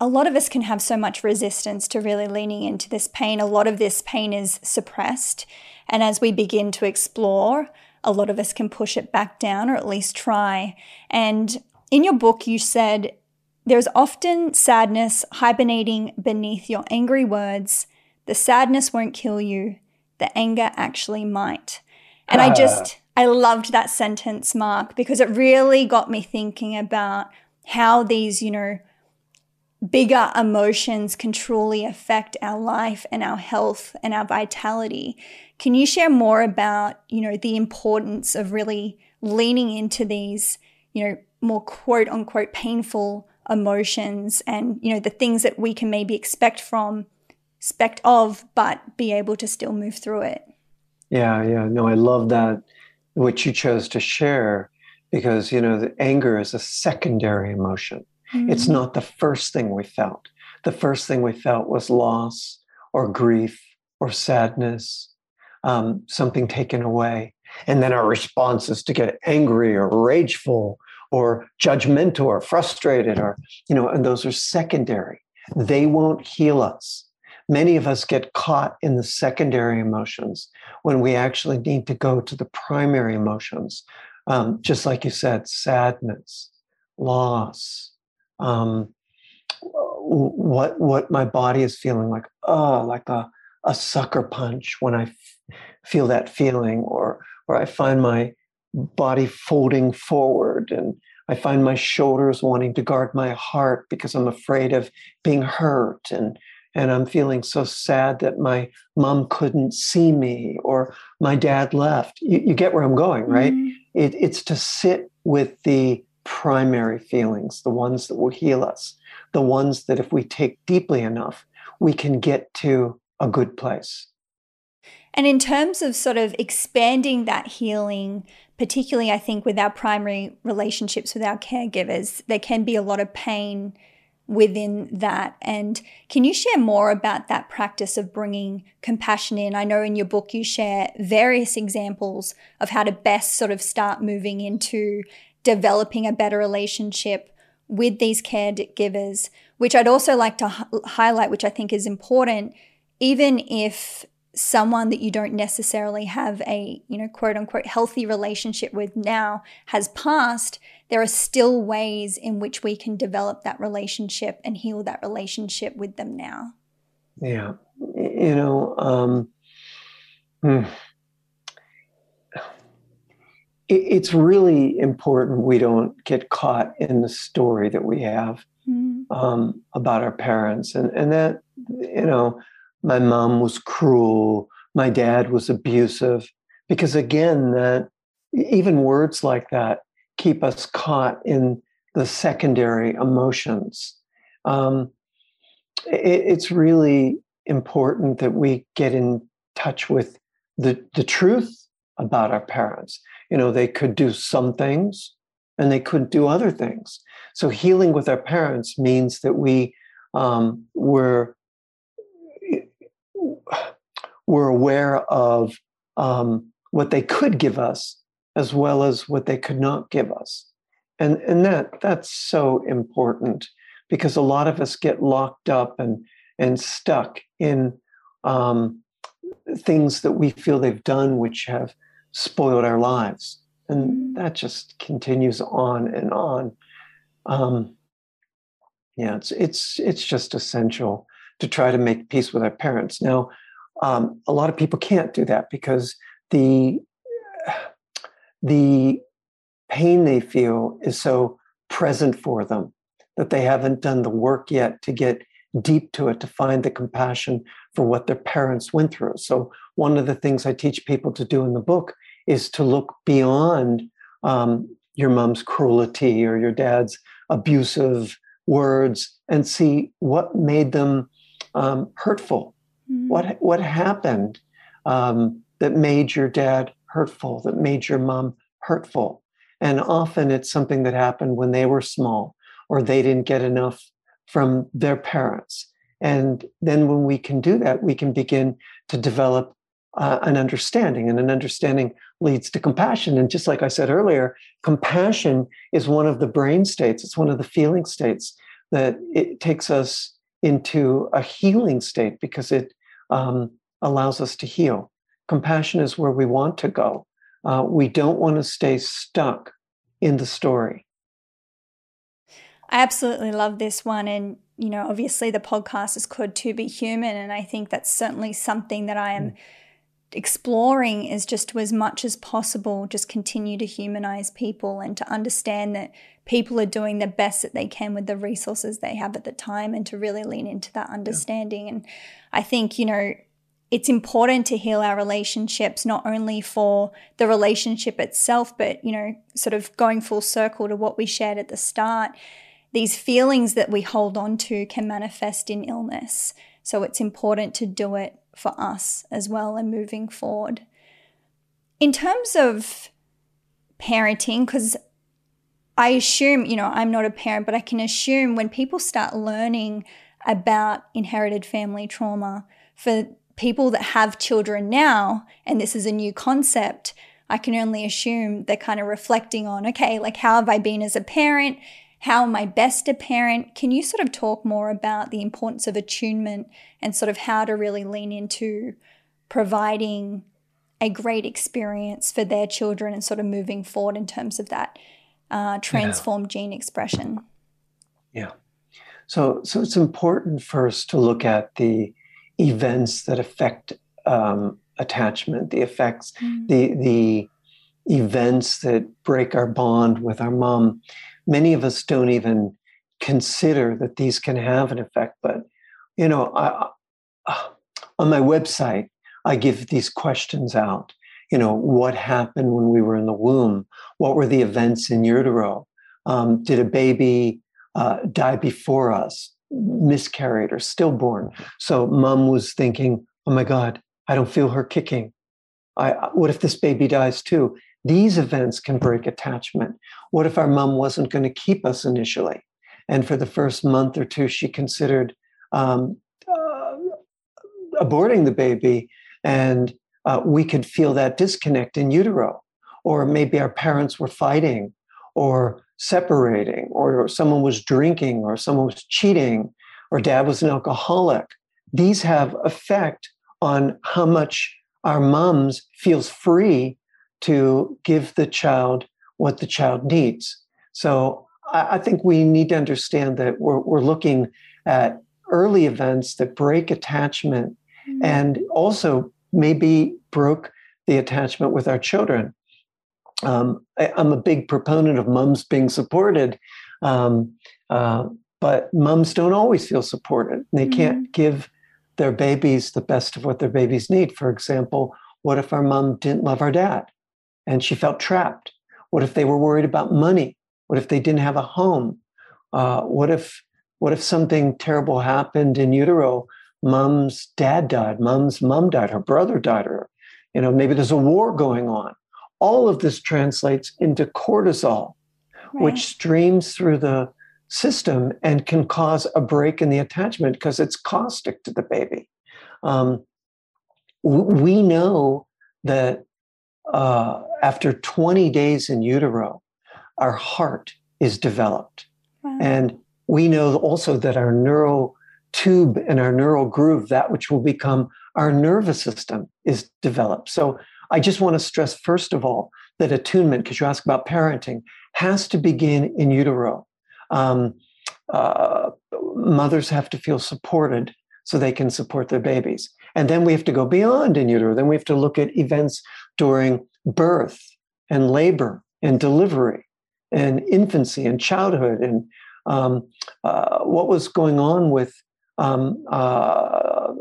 a lot of us can have so much resistance to really leaning into this pain. A lot of this pain is suppressed. And as we begin to explore, a lot of us can push it back down or at least try. And in your book, you said there's often sadness hibernating beneath your angry words. The sadness won't kill you, the anger actually might. And I ah. just, I loved that sentence, Mark, because it really got me thinking about how these, you know, bigger emotions can truly affect our life and our health and our vitality. Can you share more about, you know, the importance of really leaning into these, you know, more quote unquote painful emotions and, you know, the things that we can maybe expect from, expect of, but be able to still move through it? Yeah, yeah. No, I love that, which you chose to share because, you know, the anger is a secondary emotion. Mm-hmm. It's not the first thing we felt. The first thing we felt was loss or grief or sadness um, something taken away. And then our response is to get angry or rageful or judgmental or frustrated or, you know, and those are secondary. They won't heal us. Many of us get caught in the secondary emotions when we actually need to go to the primary emotions. Um, just like you said, sadness, loss, um, what what my body is feeling like, oh, like a a sucker punch when I feel that feeling or or I find my body folding forward and I find my shoulders wanting to guard my heart because I'm afraid of being hurt and and I'm feeling so sad that my mom couldn't see me or my dad left. You, you get where I'm going, right? Mm-hmm. It, it's to sit with the primary feelings, the ones that will heal us, the ones that if we take deeply enough, we can get to a good place. And in terms of sort of expanding that healing, particularly I think with our primary relationships with our caregivers, there can be a lot of pain within that. And can you share more about that practice of bringing compassion in? I know in your book you share various examples of how to best sort of start moving into developing a better relationship with these caregivers, which I'd also like to h- highlight, which I think is important, even if someone that you don't necessarily have a, you know, quote unquote healthy relationship with now has passed, there are still ways in which we can develop that relationship and heal that relationship with them now. Yeah. You know, um, hmm. it's really important we don't get caught in the story that we have mm. um, about our parents and, and that, you know, my mom was cruel, my dad was abusive, because again, that even words like that keep us caught in the secondary emotions. Um, it, it's really important that we get in touch with the, the truth about our parents. You know, they could do some things and they couldn't do other things. So healing with our parents means that we um, were we're aware of um, what they could give us as well as what they could not give us. And, and that that's so important because a lot of us get locked up and, and stuck in um, things that we feel they've done which have spoiled our lives. And mm. that just continues on and on. Um, yeah, it's it's it's just essential to try to make peace with our parents. Now, um, a lot of people can't do that because the the pain they feel is so present for them that they haven't done the work yet to get deep to it to find the compassion for what their parents went through. So one of the things I teach people to do in the book is to look beyond um, your mom's cruelty or your dad's abusive words and see what made them um, hurtful Mm-hmm. What what happened um, that made your dad hurtful? That made your mom hurtful? And often it's something that happened when they were small, or they didn't get enough from their parents. And then when we can do that, we can begin to develop uh, an understanding, and an understanding leads to compassion. And just like I said earlier, compassion is one of the brain states, it's one of the feeling states that it takes us into a healing state because it um, allows us to heal. Compassion is where we want to go. Uh, we don't want to stay stuck in the story. I absolutely love this one. And, you know, obviously the podcast is called To Be Human. And I think that's certainly something that I am mm. Exploring is just to, as much as possible, just continue to humanize people and to understand that people are doing the best that they can with the resources they have at the time and to really lean into that understanding. Yeah. And I think, you know, it's important to heal our relationships, not only for the relationship itself, but, you know, sort of going full circle to what we shared at the start. These feelings that we hold on to can manifest in illness. So it's important to do it for us as well and moving forward. In terms of parenting, because I assume, you know, I'm not a parent, but I can assume when people start learning about inherited family trauma for people that have children now, and this is a new concept, I can only assume they're kind of reflecting on, okay, like how have I been as a parent? How am I best a parent? Can you sort of talk more about the importance of attunement and sort of how to really lean into providing a great experience for their children and sort of moving forward in terms of that uh, transformed yeah. gene expression. Yeah. So, so it's important first to look at the events that affect um, attachment, the effects, mm. the the events that break our bond with our mom. Many of us don't even consider that these can have an effect, but you know, I, uh, on my website, I give these questions out. You know, what happened when we were in the womb? What were the events in utero? Um, did a baby uh, die before us, miscarried, or stillborn? So mom was thinking, oh my God, I don't feel her kicking. I, what if this baby dies too? These events can break attachment. What if our mom wasn't going to keep us initially? And for the first month or two, she considered um, uh, aborting the baby, and uh, we could feel that disconnect in utero. Or maybe our parents were fighting or separating, or, someone was drinking, or someone was cheating, or dad was an alcoholic. These have effect on how much our moms feels free to give the child what the child needs. So I, think we need to understand that we're, we're looking at early events that break attachment mm-hmm. and also maybe broke the attachment with our children. Um, I, am a big proponent of moms being supported, um, uh, but moms don't always feel supported. They mm-hmm. can't give their babies the best of what their babies need. For example, what if our mom didn't love our dad and she felt trapped? What if they were worried about money? What if they didn't have a home? Uh, what if what if something terrible happened in utero? Mom's dad died. Mom's mom died. Her brother died. Or you know maybe there's a war going on. All of this translates into cortisol, right. which streams through the system and can cause a break in the attachment because it's caustic to the baby. Um, we know that uh, after 20 days in utero, our heart is developed. Wow. And we know also that our neural tube and our neural groove, that which will become our nervous system, is developed. So I just want to stress, first of all, that attunement, because you ask about parenting, has to begin in utero. Um, uh, mothers have to feel supported so they can support their babies. And then we have to go beyond in utero. Then we have to look at events during birth and labor and delivery and infancy and childhood and um, uh, what was going on with um, uh,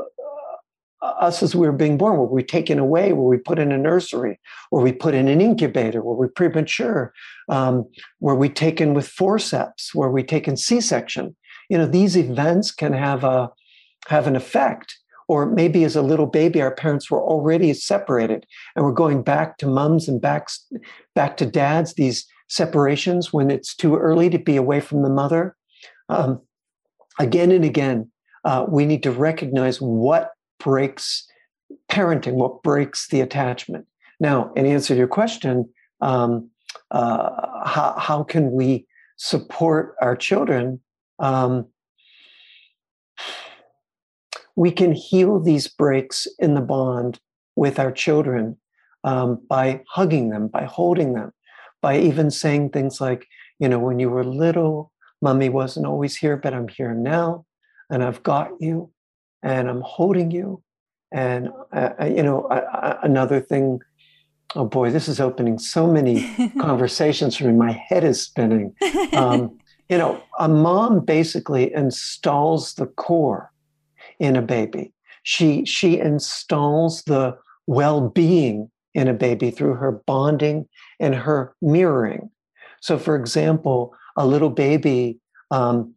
us as we were being born. Were we taken away? Were we put in a nursery? Were we put in an incubator? Were we premature? Um, were we taken with forceps? Were we taken C-section? You know, these events can have a have an effect or maybe as a little baby our parents were already separated and we're going back to mums and back back to dads these separations when it's too early to be away from the mother. Um, again and again uh, we need to recognize what breaks parenting what breaks the attachment. Now in answer to your question um, uh, how, how can we support our children? Um, we can heal these breaks in the bond with our children um, by hugging them, by holding them, by even saying things like, you know, when you were little, mommy wasn't always here, but I'm here now, and I've got you, and I'm holding you. And, uh, uh you know, uh, another thing, oh boy, this is opening so many conversations for me. My head is spinning. Um, you know, a mom basically installs the core in a baby. She she installs the well-being in a baby through her bonding and her mirroring. So, for example, a little baby, um,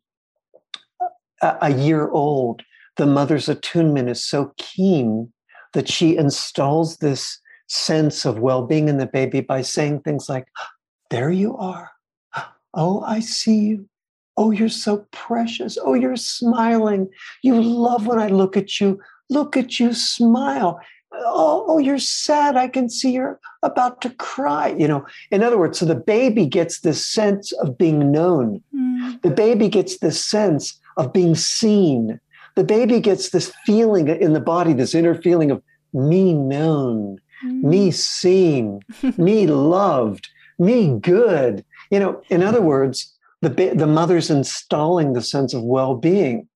a, a year old, the mother's attunement is so keen that she installs this sense of well-being in the baby by saying things like, "There you are. Oh, I see you. Oh, you're so precious. Oh, you're smiling. You love when I look at you. Look at you smile. Oh, oh, you're sad. I can see you're about to cry. You know, in other words, so the baby gets this sense of being known. Mm. The baby gets this sense of being seen. The baby gets this feeling in the body, this inner feeling of me known, mm. me seen, me loved, me good. You know, in other words, the, the mother's installing the sense of well-being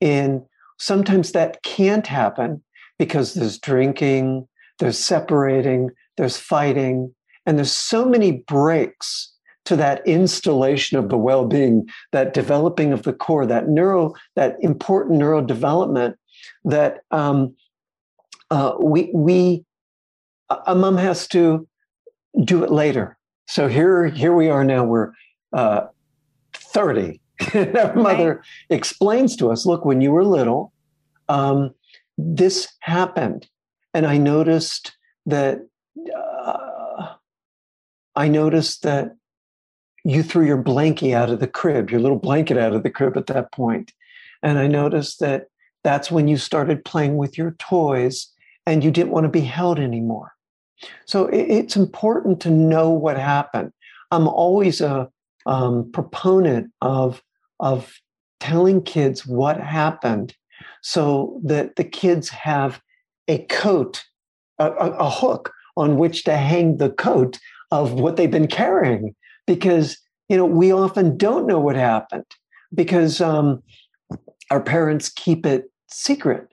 and sometimes that can't happen because there's drinking there's separating there's fighting and there's so many breaks to that installation of the well-being, that developing of the core, that neuro, that important neurodevelopment that um, uh, we we a mom has to do it later. So here here we are now. We're uh, thirty. our mother right. explains to us, "Look, when you were little, um, this happened," and I noticed that. Uh, I noticed that you threw your blankie out of the crib, your little blanket out of the crib at that point. And I noticed that that's when you started playing with your toys and you didn't want to be held anymore. So it's important to know what happened. I'm always a um, proponent of, of telling kids what happened so that the kids have a coat, a, a hook on which to hang the coat of what they've been carrying. Because you know we often don't know what happened because um, our parents keep it secret.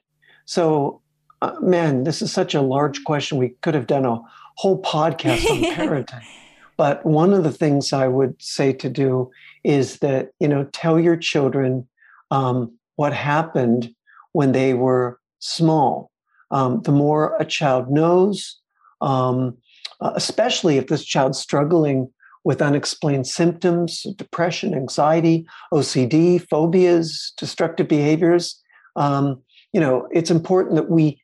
So uh, man this is such a large question. We could have done a whole podcast on parenting but one of the things i would say to do is that you know tell your children um, what happened when they were small um, the more a child knows um, uh, especially if this child's struggling with unexplained symptoms, depression, anxiety, OCD, phobias, destructive behaviors. Um, you know, it's important that we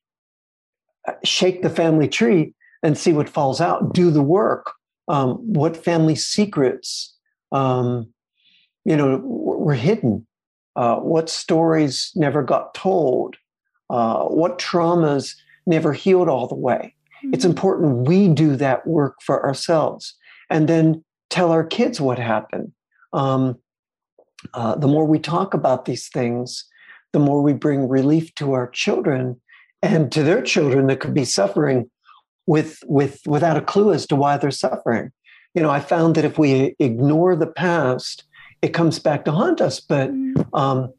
uh, shake the family tree and see what falls out, do the work. Um, what family secrets, um, you know, were hidden? Uh, what stories never got told? Uh, what traumas never healed all the way? It's mm-hmm. important we do that work for ourselves and then tell our kids what happened. Um, uh, the more we talk about these things, the more we bring relief to our children and to their children that could be suffering with, with, without a clue as to why they're suffering. You know, I found that if we ignore the past, it comes back to haunt us. But mm. um,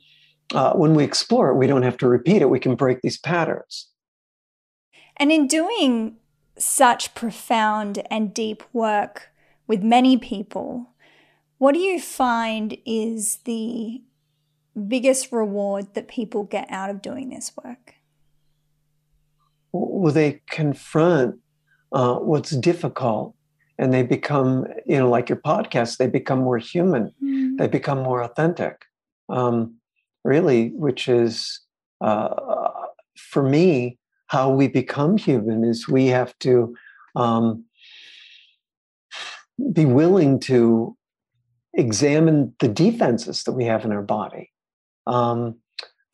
uh, when we explore it, we don't have to repeat it. We can break these patterns. And in doing such profound and deep work with many people, what do you find is the biggest reward that people get out of doing this work? Well, they confront uh, what's difficult and they become, you know, like your podcast, they become more human, mm-hmm. they become more authentic, um, really, which is, uh, for me, how we become human is we have to um, be willing to examine the defenses that we have in our body, um,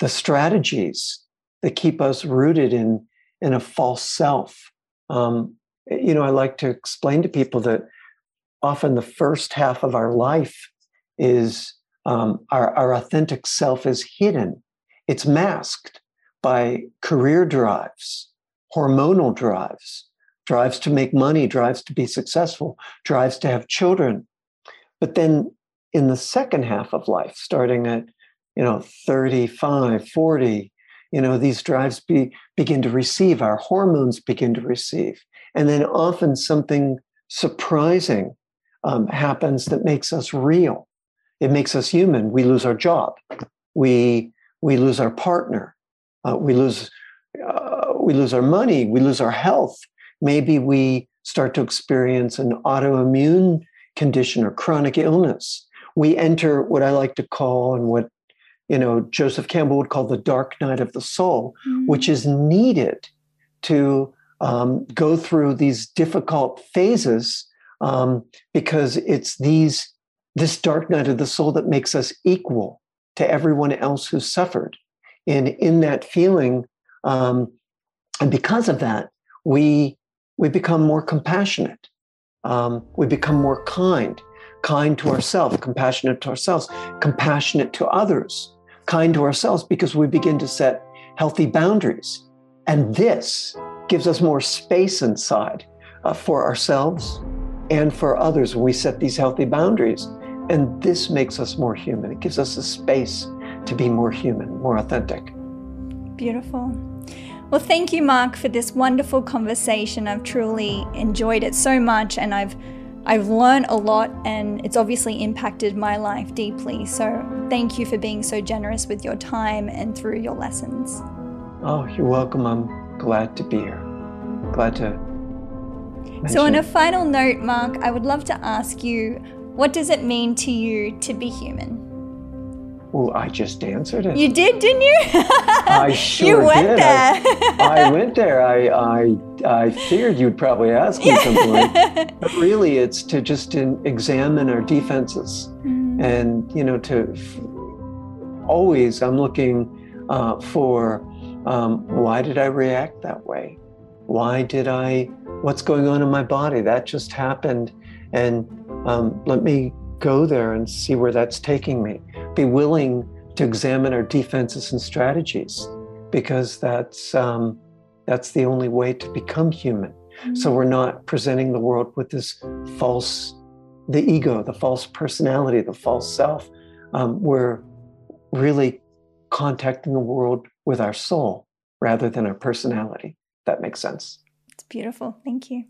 the strategies that keep us rooted in in a false self. Um, you know, I like to explain to people that often the first half of our life is um, our, our authentic self is hidden, it's masked by career drives, hormonal drives, drives to make money, drives to be successful, drives to have children. But then in the second half of life, starting at you know 35, 40, you know these drives be, begin to receive, our hormones begin to receive, and then often something surprising um, happens that makes us real. It makes us human. We lose our job. We we lose our partner. Uh, we lose uh, we lose our money. We lose our health maybe we start to experience an autoimmune condition or chronic illness. We enter what I like to call and what you know Joseph Campbell would call the dark night of the soul, mm-hmm. which is needed to um, go through these difficult phases um, because it's these this dark night of the soul that makes us equal to everyone else who suffered. And in that feeling, um, and because of that, we we become more compassionate. Um, we become more kind, kind to ourselves, compassionate to ourselves, compassionate to others, kind to ourselves because we begin to set healthy boundaries. And this gives us more space inside uh, for ourselves and for others when we set these healthy boundaries. And this makes us more human. It gives us a space to be more human, more authentic. Beautiful. Well, thank you, Mark, for this wonderful conversation. I've truly enjoyed it so much, and I've I've learned a lot and it's obviously impacted my life deeply. So thank you for being so generous with your time and through your lessons. Oh, you're welcome. I'm glad to be here. Glad to. So, on a final note, Mark, I would love to ask you what does it mean to you to be human? Oh, I just answered it. You did, didn't you? I sure you went did. there. I, I, went there. I, I, I figured you'd probably ask me something like But really, it's to just examine our defenses. Mm. And, you know, to f- always, I'm looking uh, for um, why did I react that way? Why did I, what's going on in my body? That just happened. And um, let me go there and see where that's taking me be willing to examine our defenses and strategies because that's um, that's the only way to become human. So we're not presenting the world with this false, the ego, the false personality, the false self. Um, we're really contacting the world with our soul rather than our personality. That makes sense. It's beautiful. Thank you.